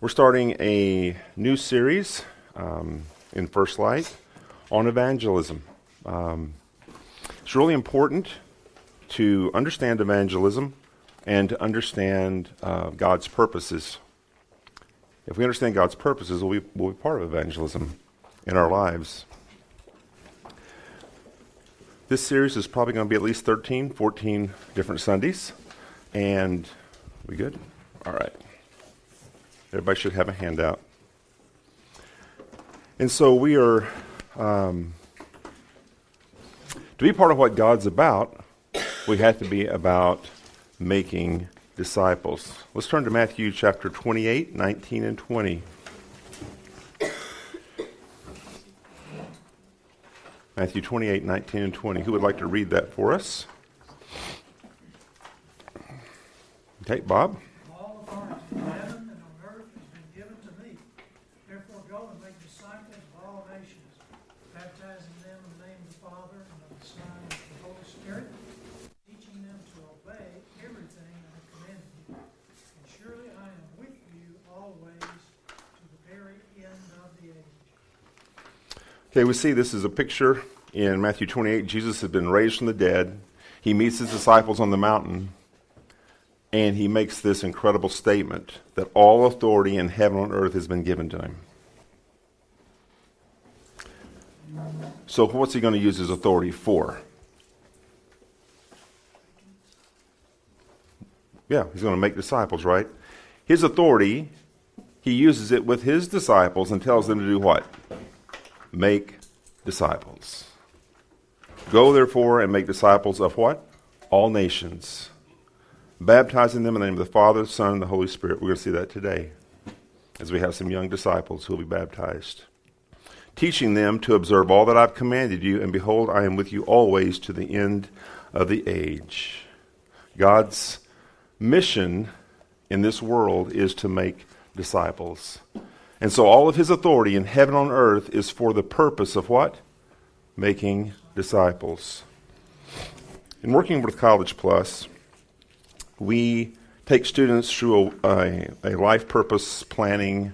We're starting a new series um, in First Light on evangelism. Um, it's really important to understand evangelism and to understand uh, God's purposes. If we understand God's purposes, we'll be, we'll be part of evangelism in our lives. This series is probably going to be at least 13, 14 different Sundays. And we good? All right. Everybody should have a handout. And so we are, um, to be part of what God's about, we have to be about making disciples. Let's turn to Matthew chapter 28, 19, and 20. Matthew 28, 19, and 20. Who would like to read that for us? Okay, Bob. All authority in heaven and on earth has been given to me. Therefore go and make disciples of all nations, baptizing them in the name of the Father and of the Son and of the Holy Spirit, teaching them to obey everything I have commanded you. And surely I am with you always to the very end of the age. Okay, we see this is a picture in Matthew 28. Jesus has been raised from the dead. He meets his disciples on the mountain, and he makes this incredible statement that all authority in heaven and earth has been given to him. So, what's he going to use his authority for? Yeah, he's going to make disciples, right? His authority, he uses it with his disciples and tells them to do what? Make disciples. Go therefore and make disciples of what? All nations, baptizing them in the name of the Father, the Son, and the Holy Spirit. We're going to see that today as we have some young disciples who will be baptized. Teaching them to observe all that I've commanded you, and behold, I am with you always to the end of the age. God's mission in this world is to make disciples. And so all of his authority in heaven on earth is for the purpose of what? Making disciples. In working with College Plus, we take students through a, a, a life purpose planning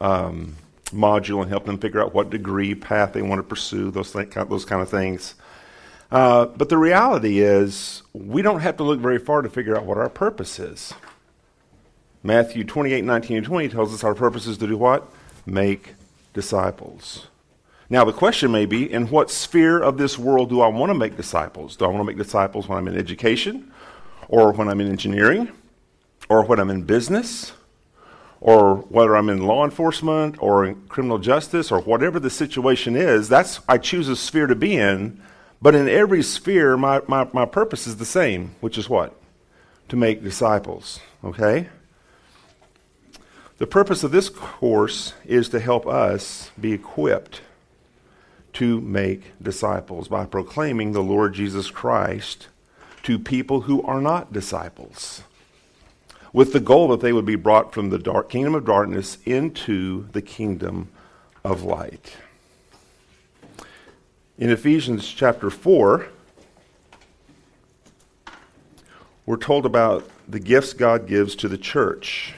um, module and help them figure out what degree path they want to pursue, those, th- those kind of things. Uh, but the reality is, we don't have to look very far to figure out what our purpose is. Matthew 28, 19, and 20 tells us our purpose is to do what? Make disciples. Now, the question may be in what sphere of this world do I want to make disciples? Do I want to make disciples when I'm in education, or when I'm in engineering, or when I'm in business, or whether I'm in law enforcement or in criminal justice, or whatever the situation is? That's I choose a sphere to be in. But in every sphere, my, my, my purpose is the same, which is what? To make disciples. Okay? The purpose of this course is to help us be equipped to make disciples by proclaiming the Lord Jesus Christ to people who are not disciples, with the goal that they would be brought from the dark kingdom of darkness into the kingdom of light. In Ephesians chapter 4, we're told about the gifts God gives to the church.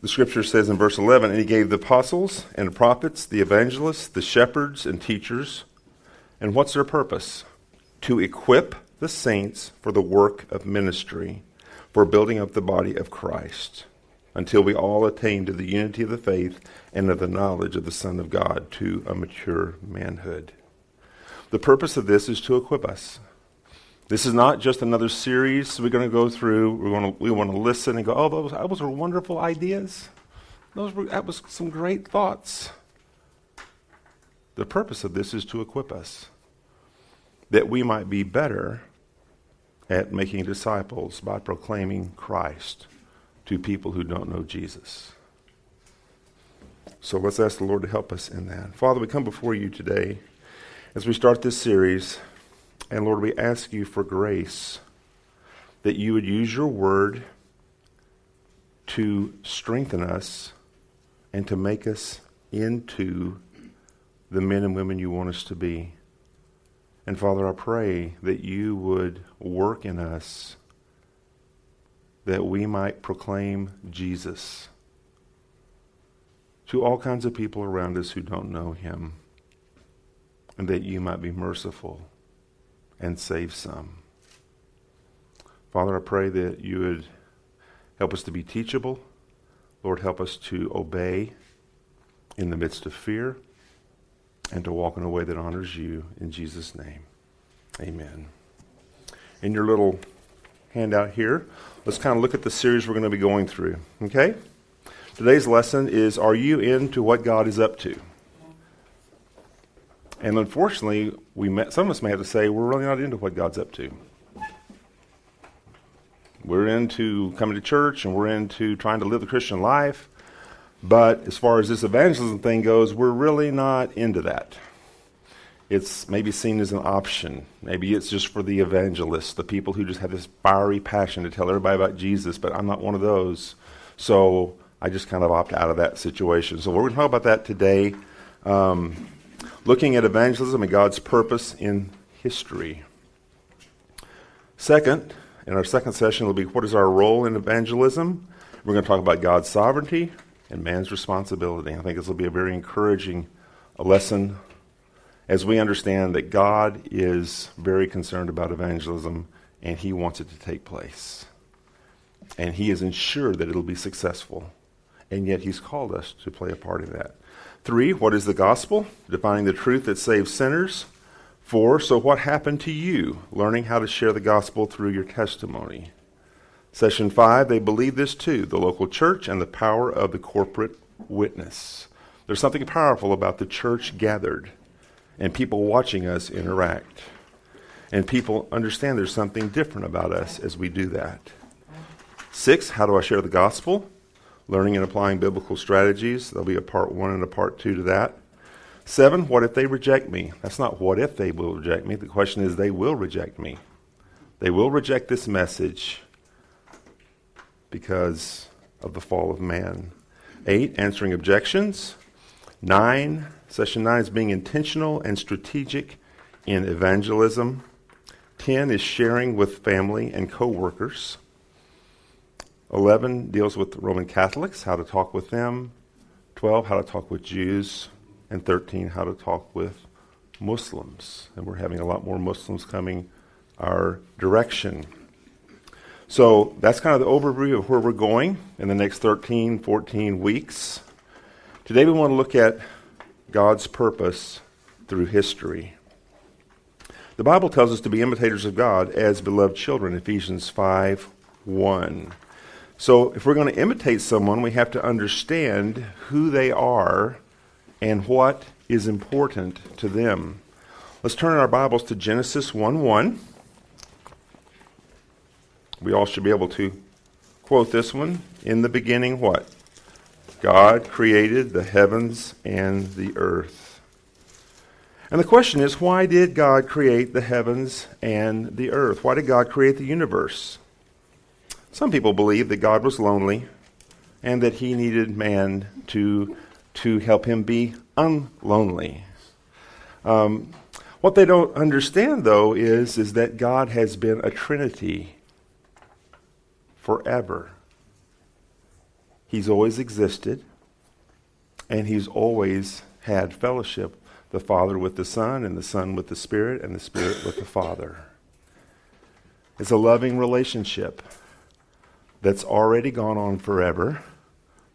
The scripture says in verse 11, And he gave the apostles and prophets, the evangelists, the shepherds, and teachers. And what's their purpose? To equip the saints for the work of ministry, for building up the body of Christ, until we all attain to the unity of the faith and of the knowledge of the Son of God, to a mature manhood. The purpose of this is to equip us. This is not just another series we're going to go through. We're going to, we want to listen and go, oh, those, those were wonderful ideas. Those were, that was some great thoughts. The purpose of this is to equip us that we might be better at making disciples by proclaiming Christ to people who don't know Jesus. So let's ask the Lord to help us in that. Father, we come before you today as we start this series. And Lord, we ask you for grace that you would use your word to strengthen us and to make us into the men and women you want us to be. And Father, I pray that you would work in us that we might proclaim Jesus to all kinds of people around us who don't know him, and that you might be merciful and save some. Father, I pray that you would help us to be teachable. Lord, help us to obey in the midst of fear and to walk in a way that honors you. In Jesus' name, amen. In your little handout here, let's kind of look at the series we're going to be going through. Okay? Today's lesson is Are you into what God is up to? And unfortunately, we met, some of us may have to say we're really not into what God's up to. We're into coming to church and we're into trying to live the Christian life. But as far as this evangelism thing goes, we're really not into that. It's maybe seen as an option. Maybe it's just for the evangelists, the people who just have this fiery passion to tell everybody about Jesus, but I'm not one of those. So I just kind of opt out of that situation. So we're going to talk about that today, um, looking at evangelism and God's purpose in history. Second, in our second session, will be what is our role in evangelism? We're going to talk about God's sovereignty, and man's responsibility. I think this will be a very encouraging lesson as we understand that God is very concerned about evangelism and he wants it to take place. And he is ensured that it'll be successful. And yet he's called us to play a part in that. Three, what is the gospel? Defining the truth that saves sinners. Four, so what happened to you? Learning how to share the gospel through your testimony. Session five, they believe this too the local church and the power of the corporate witness. There's something powerful about the church gathered and people watching us interact. And people understand there's something different about us as we do that. Six, how do I share the gospel? Learning and applying biblical strategies. There'll be a part one and a part two to that. Seven, what if they reject me? That's not what if they will reject me. The question is, they will reject me. They will reject this message because of the fall of man. Eight, answering objections. Nine, session nine is being intentional and strategic in evangelism. Ten is sharing with family and coworkers. Eleven deals with Roman Catholics, how to talk with them. Twelve, how to talk with Jews. And thirteen, how to talk with Muslims. And we're having a lot more Muslims coming our direction. So that's kind of the overview of where we're going in the next 13, 14 weeks. Today we want to look at God's purpose through history. The Bible tells us to be imitators of God as beloved children, Ephesians 5 1. So if we're going to imitate someone, we have to understand who they are and what is important to them. Let's turn our Bibles to Genesis 1 1. We all should be able to quote this one. In the beginning, what? God created the heavens and the earth. And the question is, why did God create the heavens and the earth? Why did God create the universe? Some people believe that God was lonely and that he needed man to, to help him be unlonely. Um, what they don't understand, though, is, is that God has been a trinity forever. He's always existed, and he's always had fellowship the Father with the Son, and the Son with the Spirit, and the Spirit with the Father. It's a loving relationship that's already gone on forever,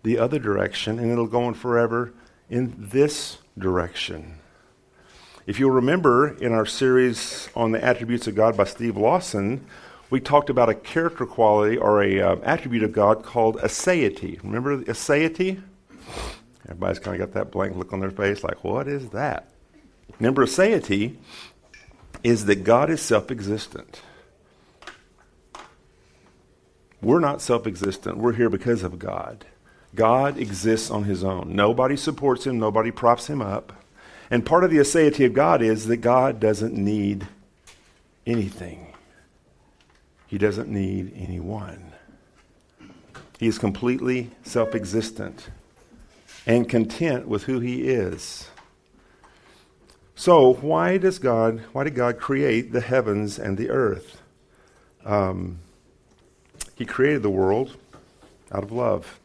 the other direction, and it'll go on forever in this direction. If you'll remember in our series on the attributes of God by Steve Lawson, we talked about a character quality or a uh, attribute of God called aseity. Remember aseity? Everybody's kind of got that blank look on their face, like, what is that? Remember, aseity is that God is self-existent. We're not self-existent. We're here because of God. God exists on his own. Nobody supports him, nobody props him up. And part of the aseity of God is that God doesn't need anything. He doesn't need anyone. He is completely self existent and content with who he is. So, why does God, why did God create the heavens and the earth? Um, he created the world out of love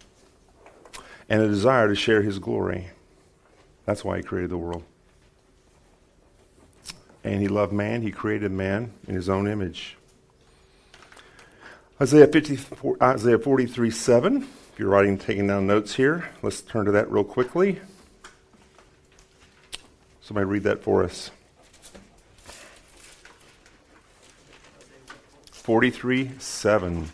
and a desire to share his glory. That's why he created the world. And he loved man, he created man in his own image. Isaiah, 54, Isaiah 43 7. If you're writing, taking down notes here, let's turn to that real quickly. Somebody read that for us. 43 7.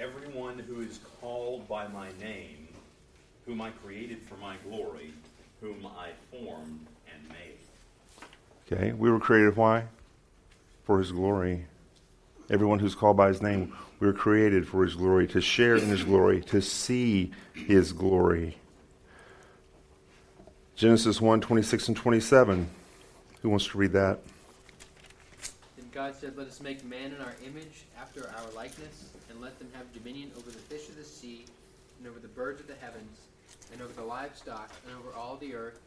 Everyone who is called by my name, whom I created for my glory, whom I formed and made. Okay, we were created why? For his glory. Everyone who's called by his name, we were created for his glory, to share in his glory, to see his glory. Genesis 1 26 and 27. Who wants to read that? God said, Let us make man in our image, after our likeness, and let them have dominion over the fish of the sea, and over the birds of the heavens, and over the livestock, and over all the earth,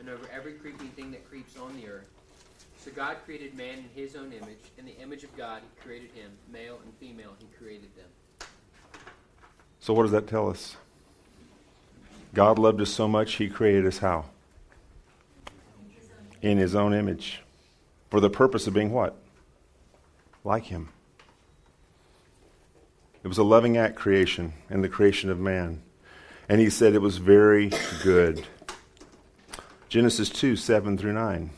and over every creeping thing that creeps on the earth. So God created man in his own image. In the image of God, he created him. Male and female, he created them. So, what does that tell us? God loved us so much, he created us how? In his own image. For the purpose of being what? Like him. It was a loving act creation and the creation of man. And he said it was very good. Genesis 2 7 through 9.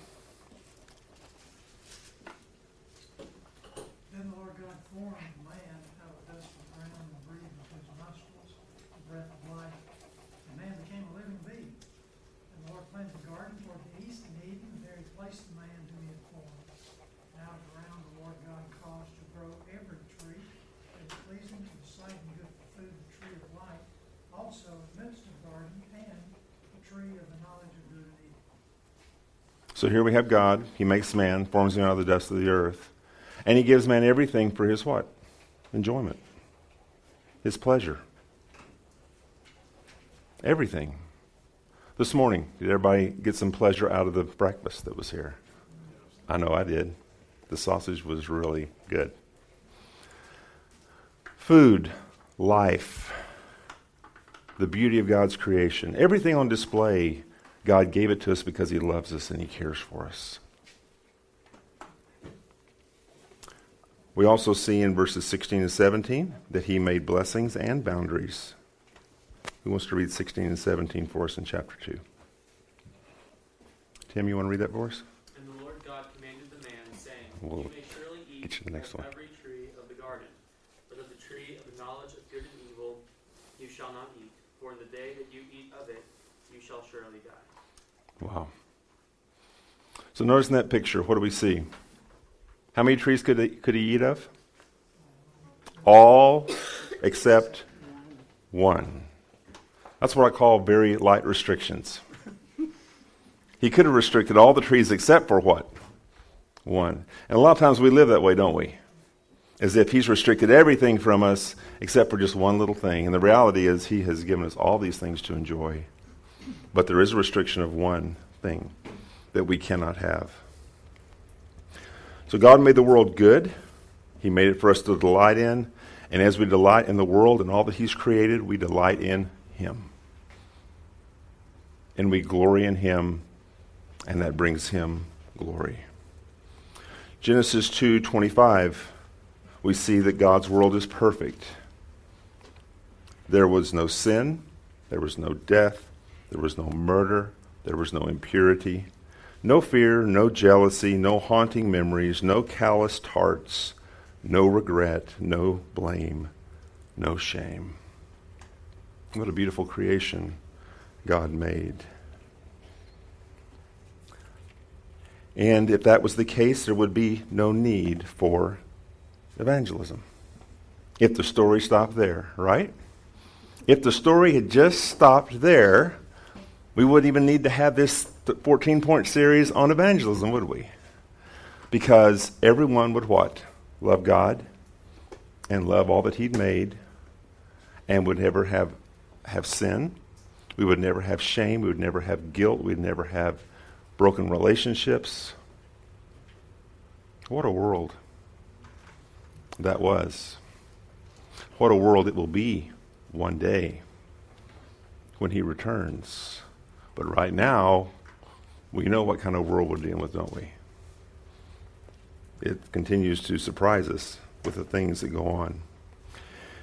Then the Lord God formed man out of dust of the ground and breathed into his nostrils the breath of life. And man became a living being. And the Lord planted the garden toward the east in Eden, and there he placed the man whom he had formed. And out of the ground the Lord God caused to grow every tree that is pleasing to the sight and good for food, the tree of life, also in the midst of the garden, and the tree of the knowledge of good and evil. So here we have God. He makes man, forms him out of the dust of the earth. And he gives man everything for his what? Enjoyment. His pleasure. Everything. This morning, did everybody get some pleasure out of the breakfast that was here? I know I did. The sausage was really good. Food, life, the beauty of God's creation, everything on display God gave it to us because He loves us and He cares for us. We also see in verses 16 and 17 that He made blessings and boundaries. Who wants to read 16 and 17 for us in chapter 2? Tim, you want to read that for us? And the Lord God commanded the man, saying, We'll You may surely eat get you the next of one. every tree of the garden, but of the tree of the knowledge of good and evil you shall not eat, for in the day that you eat of it, you shall surely die. Wow. So notice in that picture, what do we see? How many trees could he, could he eat of? All except one. That's what I call very light restrictions. He could have restricted all the trees except for what? One. And a lot of times we live that way, don't we? As if he's restricted everything from us except for just one little thing. And the reality is he has given us all these things to enjoy. But there is a restriction of one thing that we cannot have. So God made the world good. He made it for us to delight in. And as we delight in the world and all that He's created, we delight in Him. And we glory in Him, and that brings Him glory. Genesis 2:25 we see that God's world is perfect. There was no sin, there was no death, there was no murder, there was no impurity, no fear, no jealousy, no haunting memories, no calloused hearts, no regret, no blame, no shame. What a beautiful creation God made. And if that was the case, there would be no need for evangelism. If the story stopped there, right? If the story had just stopped there, we wouldn't even need to have this 14 point series on evangelism, would we? Because everyone would what? Love God and love all that He'd made and would never have, have sin We would never have shame. We would never have guilt. We'd never have broken relationships. What a world that was. What a world it will be one day when he returns. But right now, we know what kind of world we're dealing with, don't we? It continues to surprise us with the things that go on.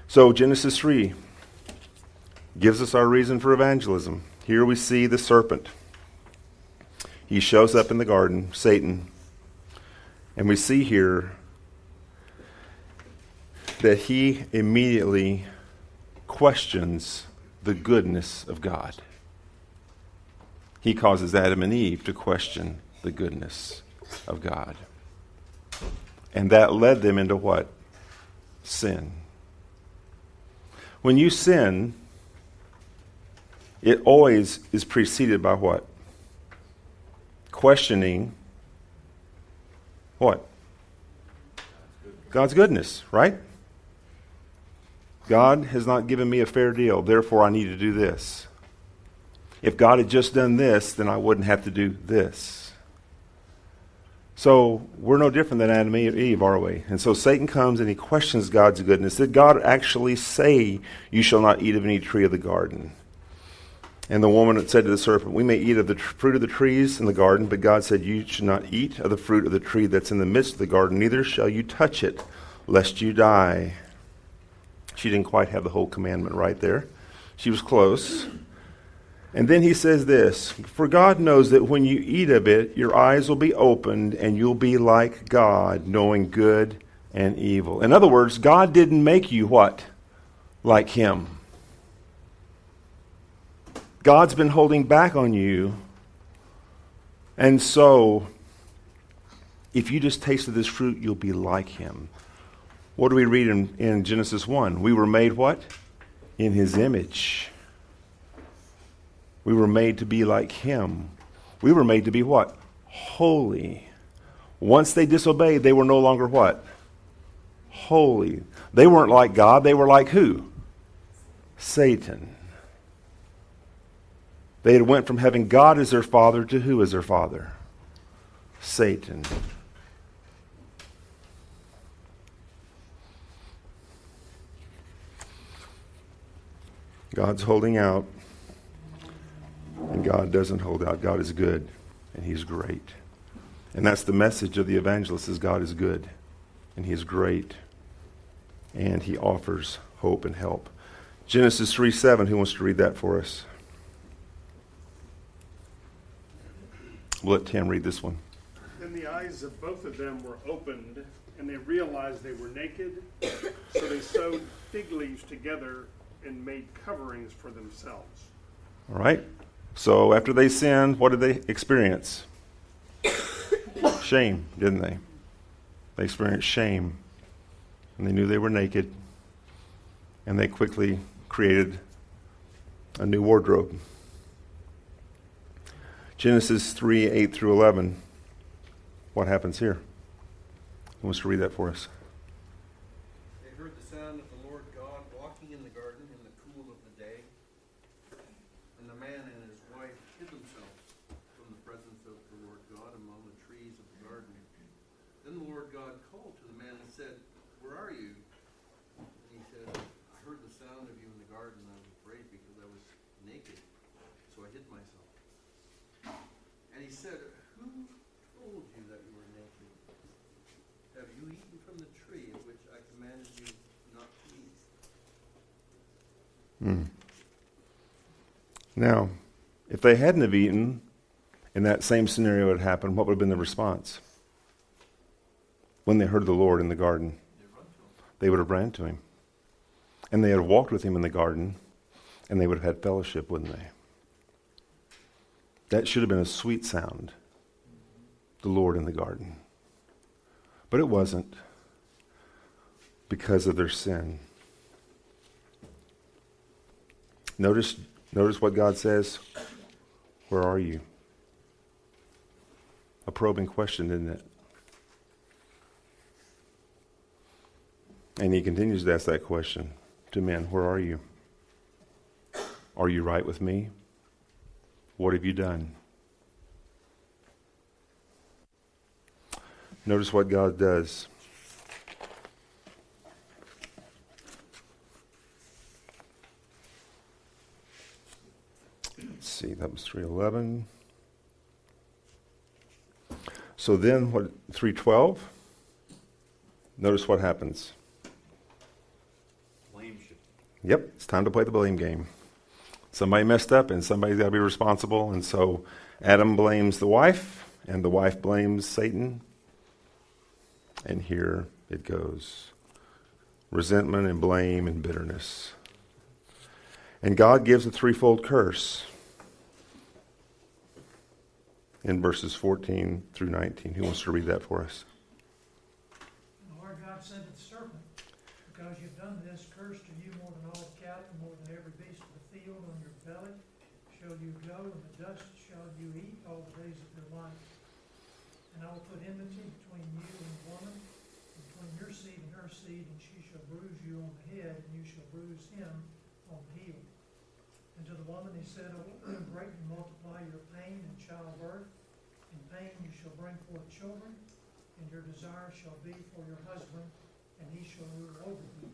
So, Genesis 3 gives us our reason for evangelism. Here we see the serpent. He shows up in the garden, Satan. And we see here that he immediately questions the goodness of God. He causes Adam and Eve to question the goodness of God. And that led them into what? Sin. When you sin, it always is preceded by what? Questioning what? God's goodness, right? God has not given me a fair deal, therefore I need to do this. If God had just done this, then I wouldn't have to do this. So we're no different than Adam and Eve, are we? And so Satan comes and he questions God's goodness. Did God actually say, You shall not eat of any tree of the garden? And the woman said to the serpent, We may eat of the tr- fruit of the trees in the garden, but God said, You should not eat of the fruit of the tree that's in the midst of the garden, neither shall you touch it, lest you die. She didn't quite have the whole commandment right there. She was close. And then he says this For God knows that when you eat of it, your eyes will be opened, and you'll be like God, knowing good and evil. In other words, God didn't make you what? Like Him. God's been holding back on you. And so, if you just tasted this fruit, you'll be like Him. What do we read in, in Genesis 1? We were made what? In His image. We were made to be like him. We were made to be what? Holy. Once they disobeyed, they were no longer what? Holy. They weren't like God, they were like who? Satan. They had went from having God as their father to who as their father? Satan. God's holding out and God doesn't hold out. God is good, and He's great. And that's the message of the evangelist is God is good, and He is great, and He offers hope and help. Genesis 3 7, who wants to read that for us? We'll let Tim read this one. Then the eyes of both of them were opened, and they realized they were naked. So they sewed fig leaves together and made coverings for themselves. All right? So after they sinned, what did they experience? shame, didn't they? They experienced shame. And they knew they were naked. And they quickly created a new wardrobe. Genesis 3 8 through 11. What happens here? Who wants to read that for us? They heard the sound of the Lord God walking in the garden in the cool of the day. And the man and his wife hid themselves from the presence of the Lord God among the trees of the garden. Then the Lord God called to the man and said, Where are you? And he said, I heard the sound of you in the garden, and I was afraid because I was naked, so I hid myself. And he said, Who told you that you were naked? Have you eaten from the tree of which I commanded you not to eat? Hmm. Now, if they hadn't have eaten, and that same scenario had happened, what would have been the response? When they heard the Lord in the garden, they would have ran to him. And they had walked with him in the garden, and they would have had fellowship, wouldn't they? That should have been a sweet sound, the Lord in the garden. But it wasn't because of their sin. Notice, notice what God says. Where are you? A probing question, isn't it? And he continues to ask that question to men Where are you? Are you right with me? What have you done? Notice what God does. Let's see, that was 311. So then, what, 312? Notice what happens. Blame Yep, it's time to play the blame game. Somebody messed up and somebody's got to be responsible. And so Adam blames the wife, and the wife blames Satan. And here it goes resentment and blame and bitterness. And God gives a threefold curse in verses 14 through 19. Who wants to read that for us? And the Lord God said to the serpent, Because you've done this, cursed are you more than all cattle, more than every beast of the field. On your belly shall you go, and the dust shall you eat all the days of your life. And I will put enmity between you and the woman, and between your seed and her seed, and she shall bruise you on the head, and you shall bruise him on the heel. And to the woman he said, I will greatly multiply your pain in childbirth. In pain you shall bring forth children, and your desire shall be for your husband, and he shall rule over you.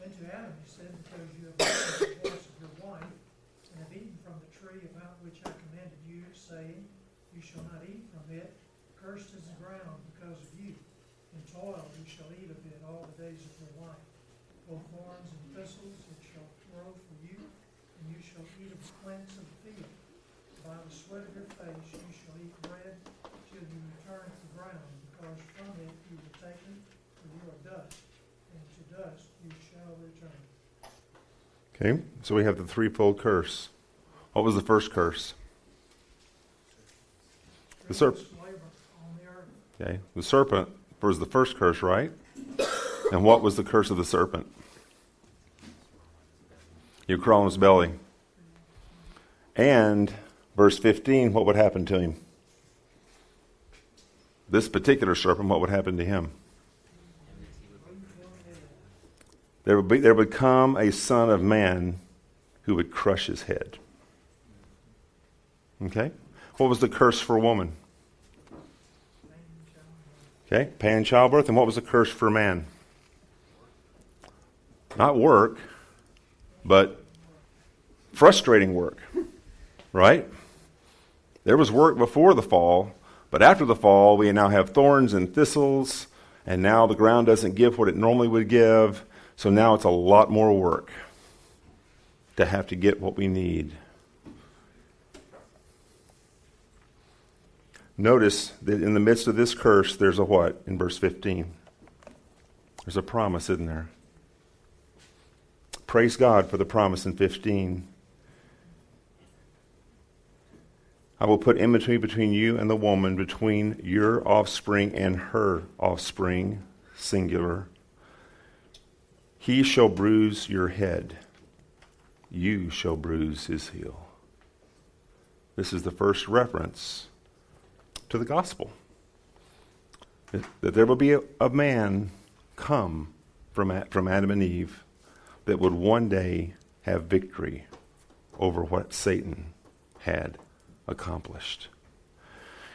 Then to Adam he said, Because you have listened the voice of your wife, and have eaten from the tree about which I commanded you, saying, You shall not eat from it, cursed is the ground because of you. In toil you shall eat of it all the days of your life. Both thorns and thistles it shall grow for you, and you shall eat of the plants of the field. By the sweat of your face you shall eat bread till you return to the ground, because from it you were taken, for you are dust, and to dust you shall return. Okay, so we have the threefold curse. What was the first curse? The serp- Grievous labor on the earth, Okay, the serpent was the first curse, right? And what was the curse of the serpent? You crawl on his belly. And verse 15, what would happen to him? This particular serpent, what would happen to him? There would, be, there would come a son of man who would crush his head. Okay? What was the curse for woman? Okay, pain childbirth. And what was the curse for man? Not work, but frustrating work. Right? There was work before the fall, but after the fall, we now have thorns and thistles, and now the ground doesn't give what it normally would give. So now it's a lot more work to have to get what we need. Notice that in the midst of this curse, there's a what in verse 15? There's a promise, isn't there? Praise God for the promise in 15. I will put enmity between you and the woman, between your offspring and her offspring, singular. He shall bruise your head, you shall bruise his heel. This is the first reference to the gospel. That there will be a, a man come from, from Adam and Eve that would one day have victory over what Satan had accomplished.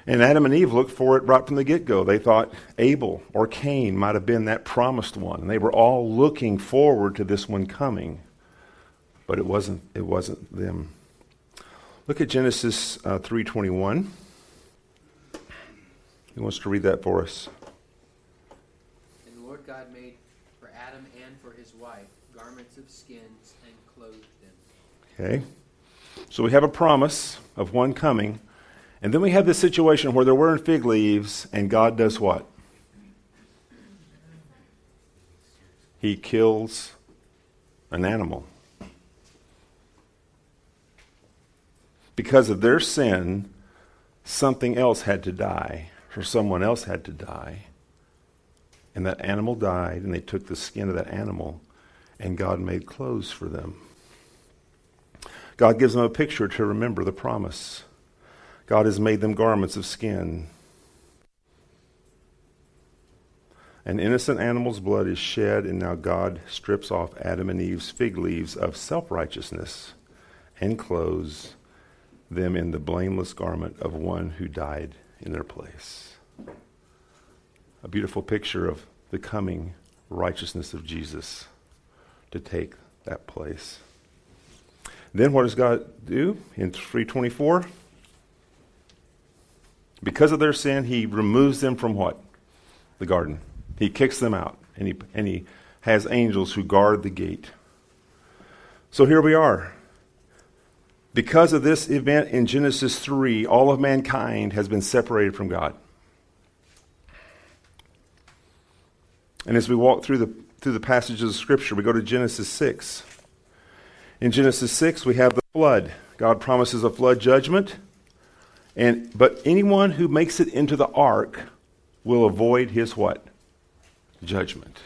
And Adam and Eve looked for it right from the get go. They thought Abel or Cain might have been that promised one. And they were all looking forward to this one coming. But it wasn't, it wasn't them. Look at Genesis uh, 3.21. Who wants to read that for us? And the Lord God made for Adam and for his wife garments of skins and clothed them. Okay. So we have a promise of one coming. And then we have this situation where they're wearing fig leaves, and God does what? He kills an animal. Because of their sin, something else had to die, or someone else had to die. And that animal died, and they took the skin of that animal, and God made clothes for them. God gives them a picture to remember the promise. God has made them garments of skin. An innocent animal's blood is shed, and now God strips off Adam and Eve's fig leaves of self righteousness and clothes them in the blameless garment of one who died in their place. A beautiful picture of the coming righteousness of Jesus to take that place. Then what does God do in 324? Because of their sin, he removes them from what? The garden. He kicks them out, and he, and he has angels who guard the gate. So here we are. Because of this event in Genesis 3, all of mankind has been separated from God. And as we walk through the, through the passages of Scripture, we go to Genesis 6. In Genesis 6, we have the flood. God promises a flood judgment. And, but anyone who makes it into the ark will avoid his what? Judgment.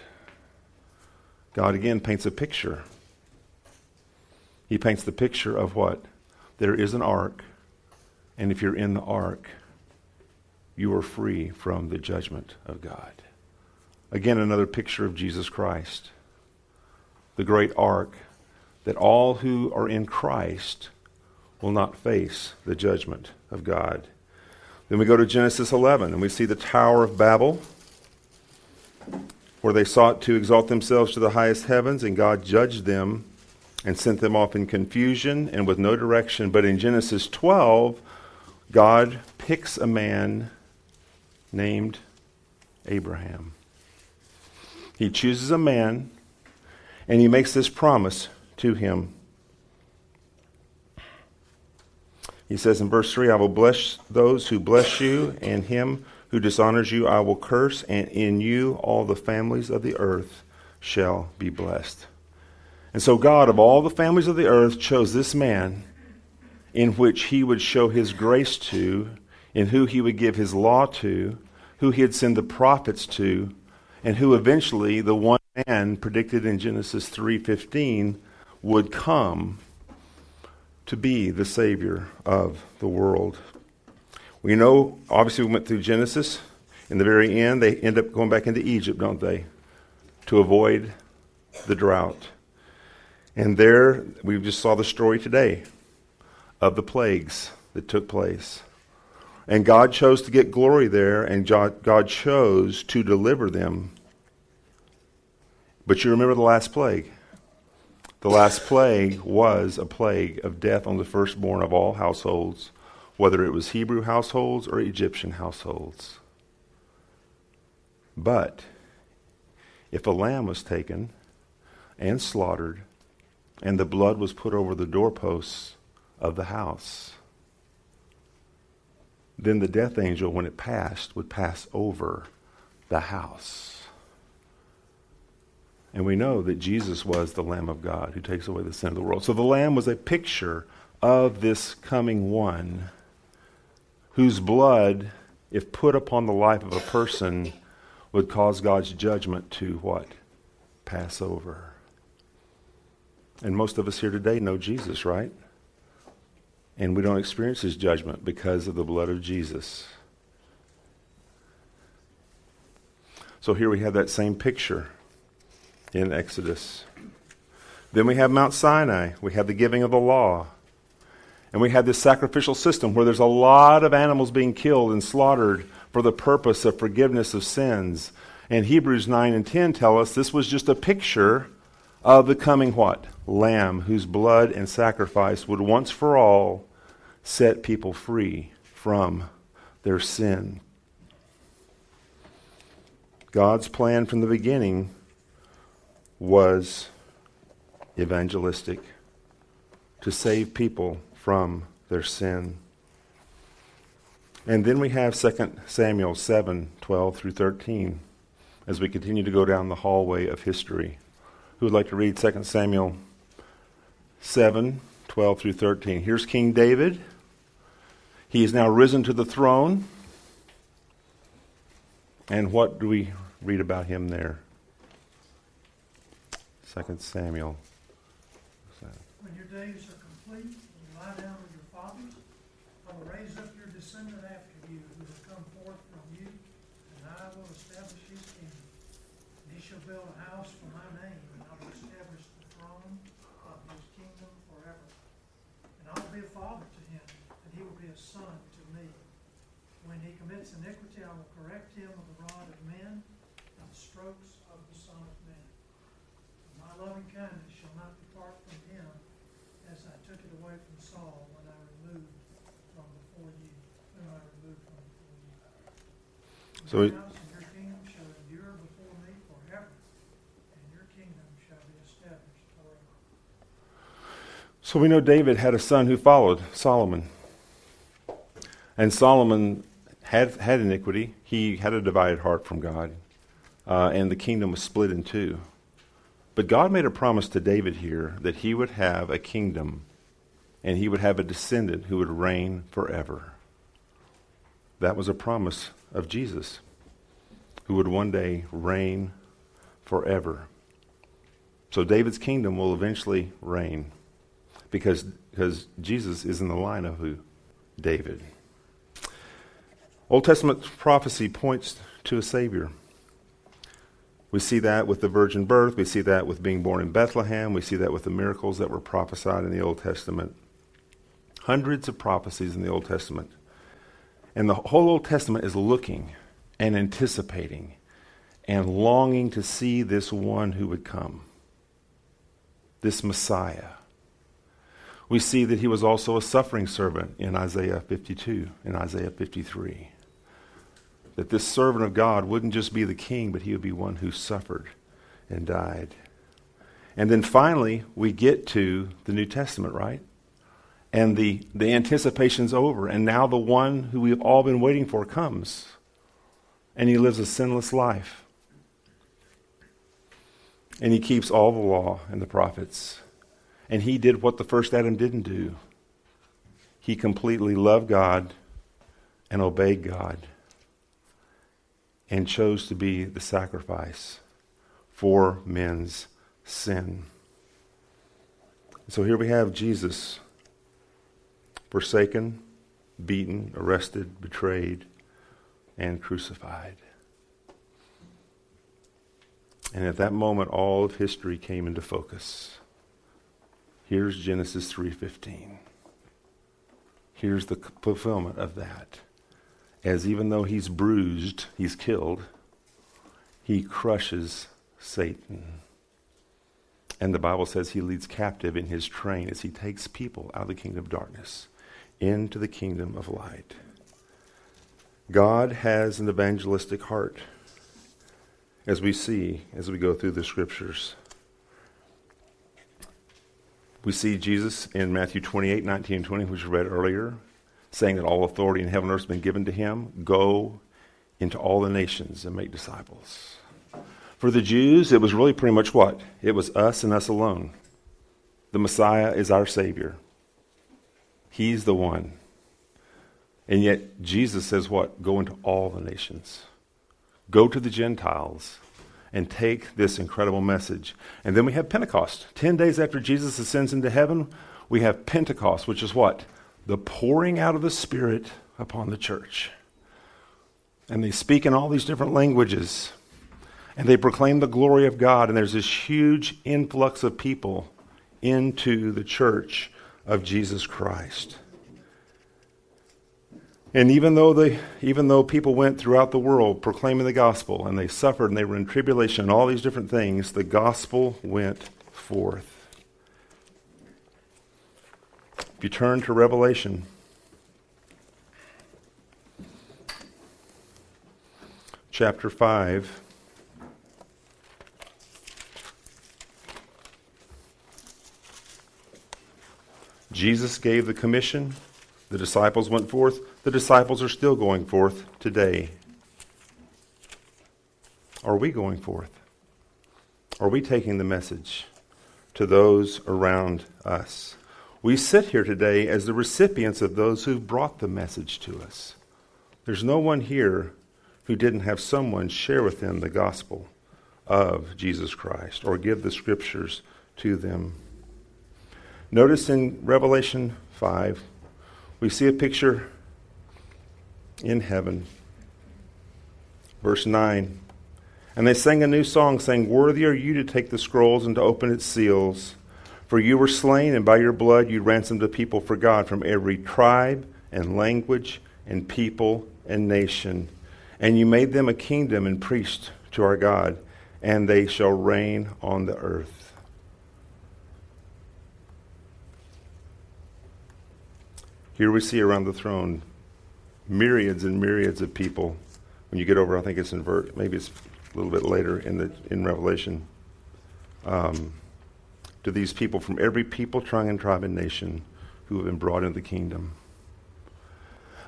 God again paints a picture. He paints the picture of what? There is an ark, and if you're in the ark, you are free from the judgment of God. Again, another picture of Jesus Christ, the great ark, that all who are in Christ will not face the judgment of God. Then we go to Genesis 11, and we see the Tower of Babel, where they sought to exalt themselves to the highest heavens, and God judged them and sent them off in confusion and with no direction. But in Genesis 12, God picks a man named Abraham. He chooses a man and he makes this promise to him. He says in verse 3 I will bless those who bless you, and him who dishonors you I will curse, and in you all the families of the earth shall be blessed. And so, God, of all the families of the earth, chose this man in which he would show his grace to, in who he would give his law to, who he'd send the prophets to, and who eventually the one man predicted in Genesis 3:15 would come to be the savior of the world. We know obviously we went through Genesis. In the very end they end up going back into Egypt, don't they? To avoid the drought. And there, we just saw the story today of the plagues that took place. And God chose to get glory there, and God chose to deliver them. But you remember the last plague. The last plague was a plague of death on the firstborn of all households, whether it was Hebrew households or Egyptian households. But if a lamb was taken and slaughtered, and the blood was put over the doorposts of the house. Then the death angel, when it passed, would pass over the house. And we know that Jesus was the Lamb of God who takes away the sin of the world. So the Lamb was a picture of this coming one whose blood, if put upon the life of a person, would cause God's judgment to what? Pass over. And most of us here today know Jesus, right? And we don't experience his judgment because of the blood of Jesus. So here we have that same picture in Exodus. Then we have Mount Sinai. We have the giving of the law. And we have this sacrificial system where there's a lot of animals being killed and slaughtered for the purpose of forgiveness of sins. And Hebrews 9 and 10 tell us this was just a picture of the coming what? Lamb, whose blood and sacrifice would once for all set people free from their sin. God's plan from the beginning was evangelistic to save people from their sin. And then we have 2 Samuel 7 12 through 13 as we continue to go down the hallway of history. Who would like to read 2 Samuel 7 12 through 13? Here's King David. He is now risen to the throne. And what do we read about him there? 2 Samuel. When your days are complete, and you lie down with your fathers, I will raise up your descendant after you, who will come forth from you, and I will establish his kingdom. And he shall build a house for my name, and I will establish the throne of his kingdom forever. And I will be a father to him, son to me. When he commits iniquity, I will correct him with the rod of men and the strokes of the Son of Man. My loving kindness shall not depart from him, as I took it away from Saul when I removed from before you, whom I removed from before you. So Your it- house and your kingdom shall endure before me forever, and your kingdom shall be established forever. So we know David had a son who followed Solomon. And Solomon had, had iniquity. He had a divided heart from God. Uh, and the kingdom was split in two. But God made a promise to David here that he would have a kingdom and he would have a descendant who would reign forever. That was a promise of Jesus, who would one day reign forever. So David's kingdom will eventually reign because, because Jesus is in the line of who? David. Old Testament prophecy points to a Savior. We see that with the virgin birth. We see that with being born in Bethlehem. We see that with the miracles that were prophesied in the Old Testament. Hundreds of prophecies in the Old Testament. And the whole Old Testament is looking and anticipating and longing to see this one who would come, this Messiah. We see that he was also a suffering servant in Isaiah 52 and Isaiah 53 that this servant of God wouldn't just be the king, but he would be one who suffered and died. And then finally, we get to the New Testament, right? And the, the anticipation's over. And now the one who we've all been waiting for comes. And he lives a sinless life. And he keeps all the law and the prophets. And he did what the first Adam didn't do. He completely loved God and obeyed God and chose to be the sacrifice for men's sin. So here we have Jesus forsaken, beaten, arrested, betrayed, and crucified. And at that moment all of history came into focus. Here's Genesis 3:15. Here's the fulfillment of that as even though he's bruised, he's killed, he crushes Satan. And the Bible says he leads captive in his train as he takes people out of the kingdom of darkness into the kingdom of light. God has an evangelistic heart, as we see as we go through the scriptures. We see Jesus in Matthew 28, 19, and 20, which we read earlier saying that all authority in heaven and earth has been given to him. Go into all the nations and make disciples. For the Jews, it was really pretty much what? It was us and us alone. The Messiah is our Savior. He's the one. And yet, Jesus says what? Go into all the nations. Go to the Gentiles and take this incredible message. And then we have Pentecost. Ten days after Jesus ascends into heaven, we have Pentecost, which is what? the pouring out of the Spirit upon the church. And they speak in all these different languages. And they proclaim the glory of God. And there's this huge influx of people into the church of Jesus Christ. And even though they, even though people went throughout the world proclaiming the gospel and they suffered and they were in tribulation and all these different things, the gospel went forth. If you turn to Revelation, chapter 5. Jesus gave the commission. The disciples went forth. The disciples are still going forth today. Are we going forth? Are we taking the message to those around us? We sit here today as the recipients of those who brought the message to us. There's no one here who didn't have someone share with them the gospel of Jesus Christ or give the scriptures to them. Notice in Revelation 5, we see a picture in heaven. Verse 9 And they sang a new song, saying, Worthy are you to take the scrolls and to open its seals. For you were slain, and by your blood you ransomed a people for God from every tribe and language and people and nation. And you made them a kingdom and priests to our God, and they shall reign on the earth. Here we see around the throne myriads and myriads of people. When you get over, I think it's in ver- maybe it's a little bit later in the in Revelation. Um, to these people from every people, and tribe and nation who have been brought into the kingdom.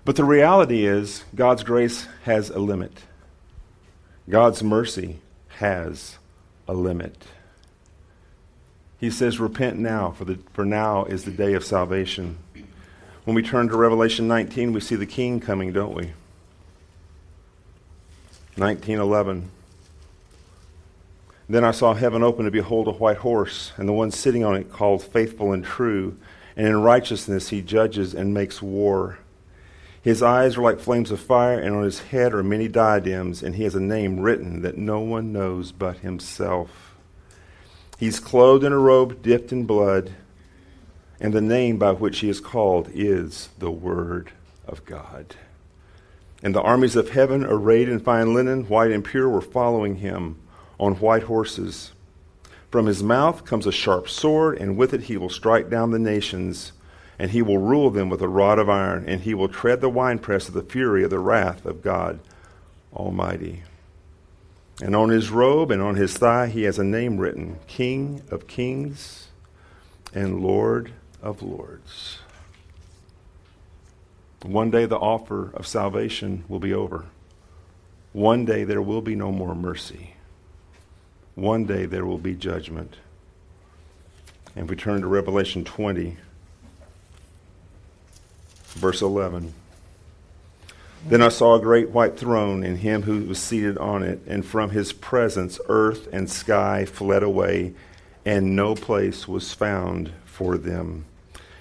But the reality is, God's grace has a limit. God's mercy has a limit. He says, Repent now, for, the, for now is the day of salvation. When we turn to Revelation 19, we see the king coming, don't we? 1911. Then I saw heaven open to behold a white horse, and the one sitting on it called Faithful and True, and in righteousness he judges and makes war. His eyes are like flames of fire, and on his head are many diadems, and he has a name written that no one knows but himself. He's clothed in a robe dipped in blood, and the name by which he is called is the Word of God. And the armies of heaven, arrayed in fine linen, white and pure, were following him on white horses. From his mouth comes a sharp sword, and with it he will strike down the nations and he will rule them with a rod of iron, and he will tread the winepress of the fury of the wrath of God Almighty. And on his robe and on his thigh he has a name written King of Kings and Lord of Lords. One day the offer of salvation will be over. One day there will be no more mercy. One day there will be judgment. And we turn to Revelation 20, Verse 11. Then I saw a great white throne and him who was seated on it, and from his presence earth and sky fled away, and no place was found for them.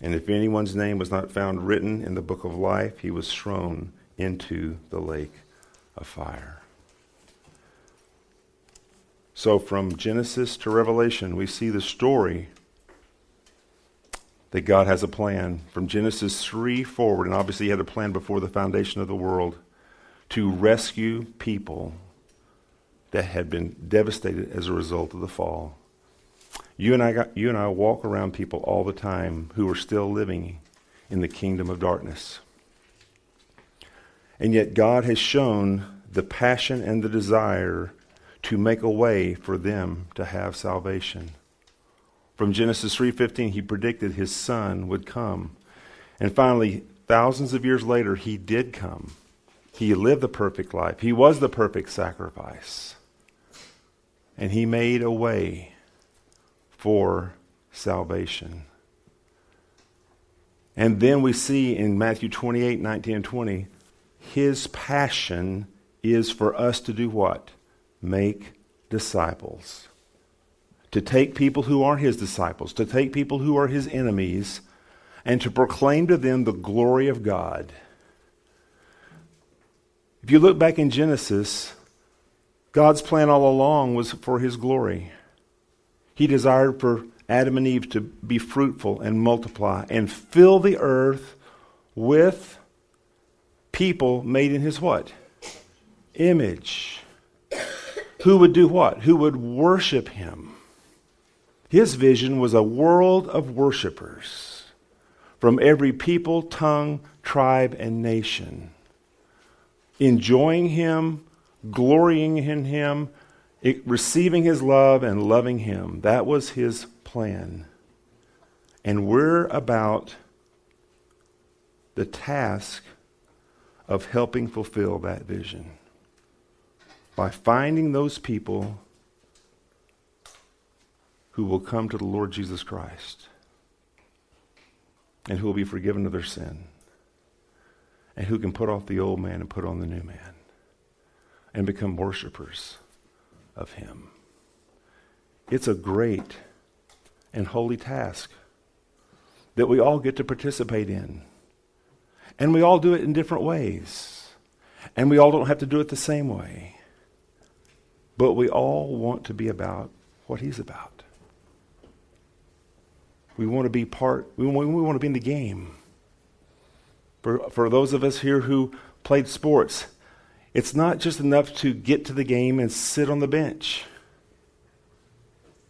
And if anyone's name was not found written in the book of life, he was thrown into the lake of fire. So, from Genesis to Revelation, we see the story that God has a plan from Genesis 3 forward, and obviously He had a plan before the foundation of the world to rescue people that had been devastated as a result of the fall. You and I, got, you and I walk around people all the time who are still living in the kingdom of darkness. And yet God has shown the passion and the desire to make a way for them to have salvation. From Genesis 3:15 he predicted his son would come. And finally, thousands of years later he did come. He lived the perfect life. He was the perfect sacrifice. And he made a way for salvation. And then we see in Matthew 28, 19 and 20, his passion is for us to do what? Make disciples to take people who are his disciples, to take people who are his enemies, and to proclaim to them the glory of God. If you look back in Genesis, God's plan all along was for his glory. He desired for Adam and Eve to be fruitful and multiply and fill the earth with people made in his what? Image. Who would do what? Who would worship him. His vision was a world of worshipers from every people, tongue, tribe, and nation, enjoying Him, glorying in Him, receiving His love, and loving Him. That was His plan. And we're about the task of helping fulfill that vision by finding those people who will come to the Lord Jesus Christ and who will be forgiven of their sin. and who can put off the old man and put on the new man and become worshipers of him. It's a great and holy task that we all get to participate in. And we all do it in different ways. And we all don't have to do it the same way. But we all want to be about what he's about. We want to be part, we want, to be in the game. For, for those of us here who played sports, it's not just enough to get to the game and sit on the bench.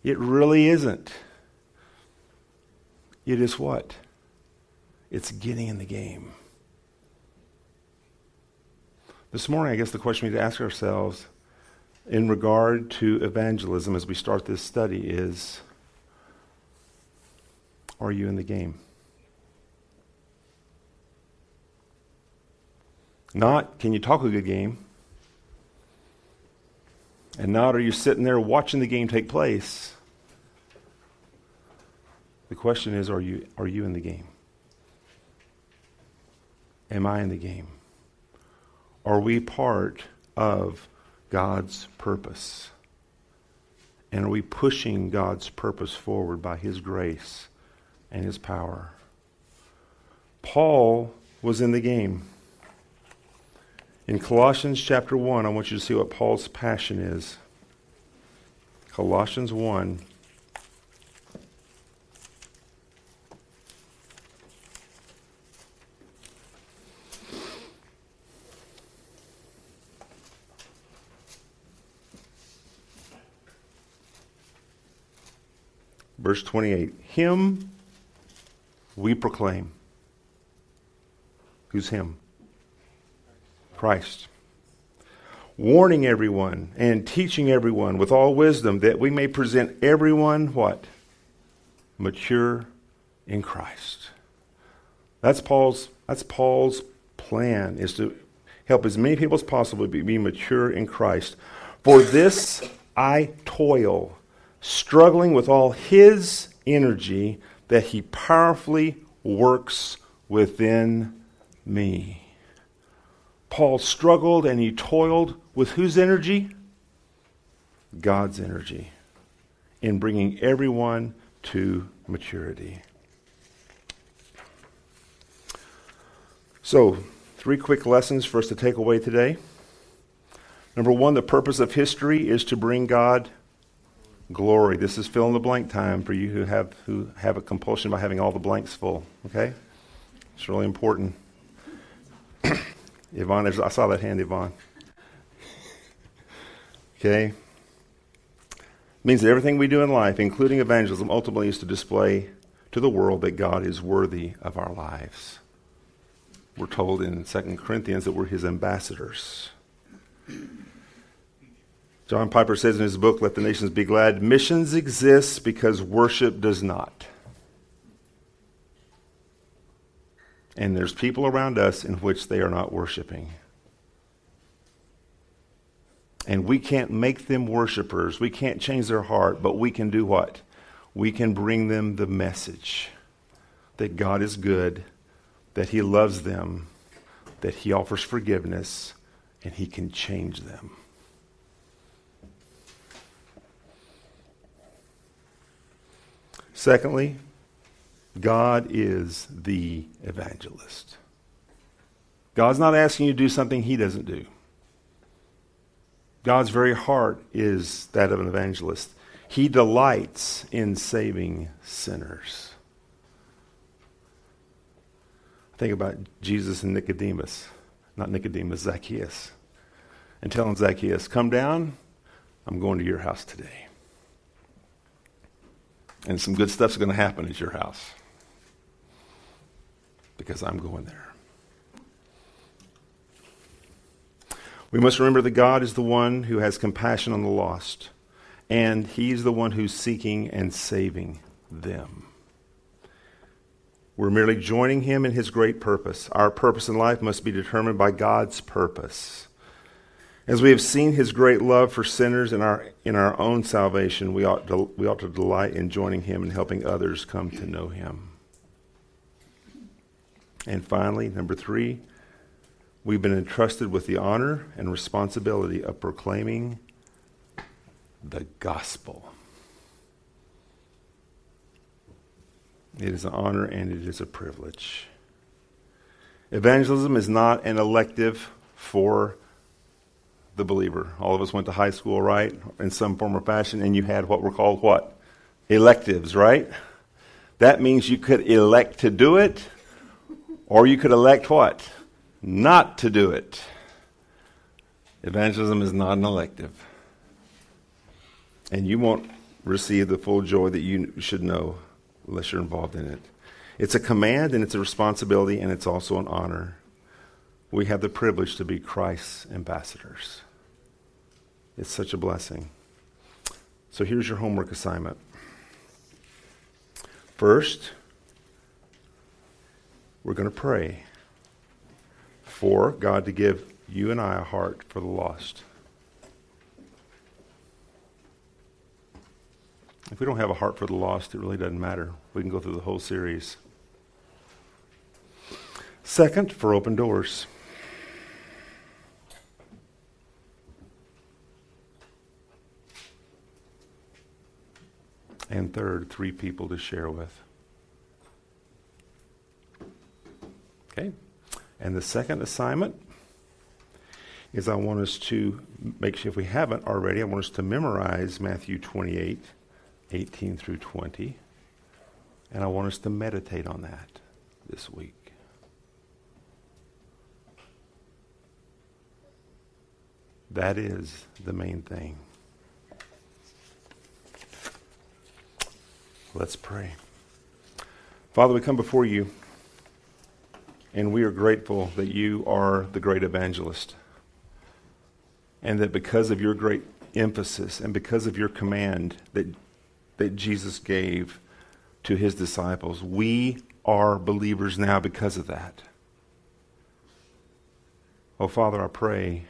It really isn't. It is what? It's getting in the game. This morning, I guess the question we need to ask ourselves in regard to evangelism as we start this study is Are you in the game? Not, can you talk a good game? And not, are you sitting there watching the game take place? The question is, are you, are you in the game? Am I in the game? Are we part of God's purpose? And are we pushing God's purpose forward by His grace and His power? Paul was in the game. In Colossians chapter 1, I want you to see what Paul's passion is. Colossians 1. Verse 28 Him we proclaim. Who's Him? Christ. Warning everyone and teaching everyone with all wisdom that we may present everyone what? Mature in Christ. That's Paul's that's Paul's plan is to help as many people as possible be, be mature in Christ. For this I toil, struggling with all his energy that he powerfully works within me. Paul struggled and he toiled with whose energy? God's energy in bringing everyone to maturity. So, three quick lessons for us to take away today. Number one, the purpose of history is to bring God glory. This is fill in the blank time for you who have who have a compulsion by having all the blanks full. Okay, it's really important. Yvonne, I saw that hand, Yvonne. Okay? means that everything we do in life, including evangelism, ultimately is to display to the world that God is worthy of our lives. We're told in 2 Corinthians that we're his ambassadors. John Piper says in his book, Let the Nations Be Glad, missions exist because worship does not. And there's people around us in which they are not worshiping. And we can't make them worshipers. We can't change their heart, but we can do what? We can bring them the message that God is good, that He loves them, that He offers forgiveness, and He can change them. Secondly, God is the evangelist. God's not asking you to do something He doesn't do. God's very heart is that of an evangelist. He delights in saving sinners. Think about Jesus and Nicodemus, not Nicodemus, Zacchaeus, and telling Zacchaeus, Come down, I'm going to your house today. And some good stuff's going to happen at your house because I'm going there. We must remember that God is the one who has compassion on the lost, and He's the one who's seeking and saving them. We're merely joining Him in His great purpose. Our purpose in life must be determined by God's purpose. As we have seen His great love for sinners in our, in our own salvation, we ought, to, we ought to delight in joining Him and helping others come to know Him. And finally, number three, we've been entrusted with the honor and responsibility of proclaiming the gospel. It is an honor and it is a privilege. Evangelism is not an elective for the believer. All of us went to high school, right? In some form or fashion, and you had what were called what? Electives, right? That means you could elect to do it, or you could elect what? Not to do it. Evangelism is not an elective. And you won't receive the full joy that you should know unless you're involved in it. It's a command and it's a responsibility and it's also an honor. We have the privilege to be Christ's ambassadors. It's such a blessing. So here's your homework assignment. First, we're going to pray for God to give you and I a heart for the lost. If we don't have a heart for the lost, it really doesn't matter. We can go through the whole series. Second, for open doors. And third, three people to share with. Okay? And the second assignment is I want us to make sure, if we haven't already, I want us to memorize Matthew 28, 18 through 20. And I want us to meditate on that this week. That is the main thing. Let's pray. Father, we come before you, and we are grateful that you are the great evangelist. And that because of your great emphasis and because of your command that, that Jesus gave to his disciples, we are believers now because of that. Oh, Father, I pray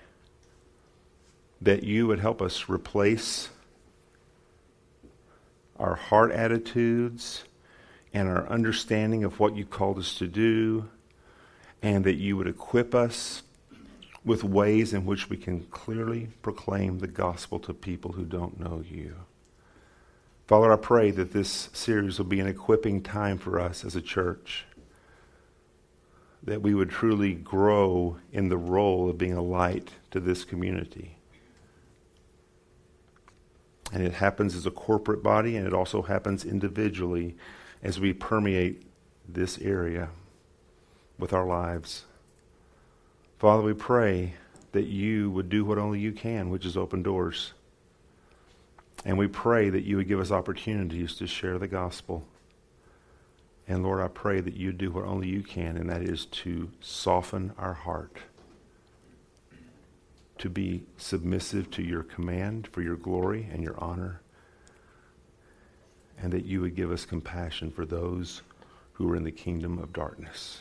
that you would help us replace our heart attitudes and our understanding of what you called us to do, and that you would equip us with ways in which we can clearly proclaim the gospel to people who don't know you. Father, I pray that this series will be an equipping time for us as a church, that we would truly grow in the role of being a light to this community. And it happens as a corporate body, and it also happens individually as we permeate this area with our lives. Father, we pray that you would do what only you can, which is open doors. And we pray that you would give us opportunities to share the gospel. And Lord, I pray that you do what only you can, and that is to soften our heart to be submissive to your command for your glory and your honor, and that you would give us compassion for those who are in the kingdom of darkness.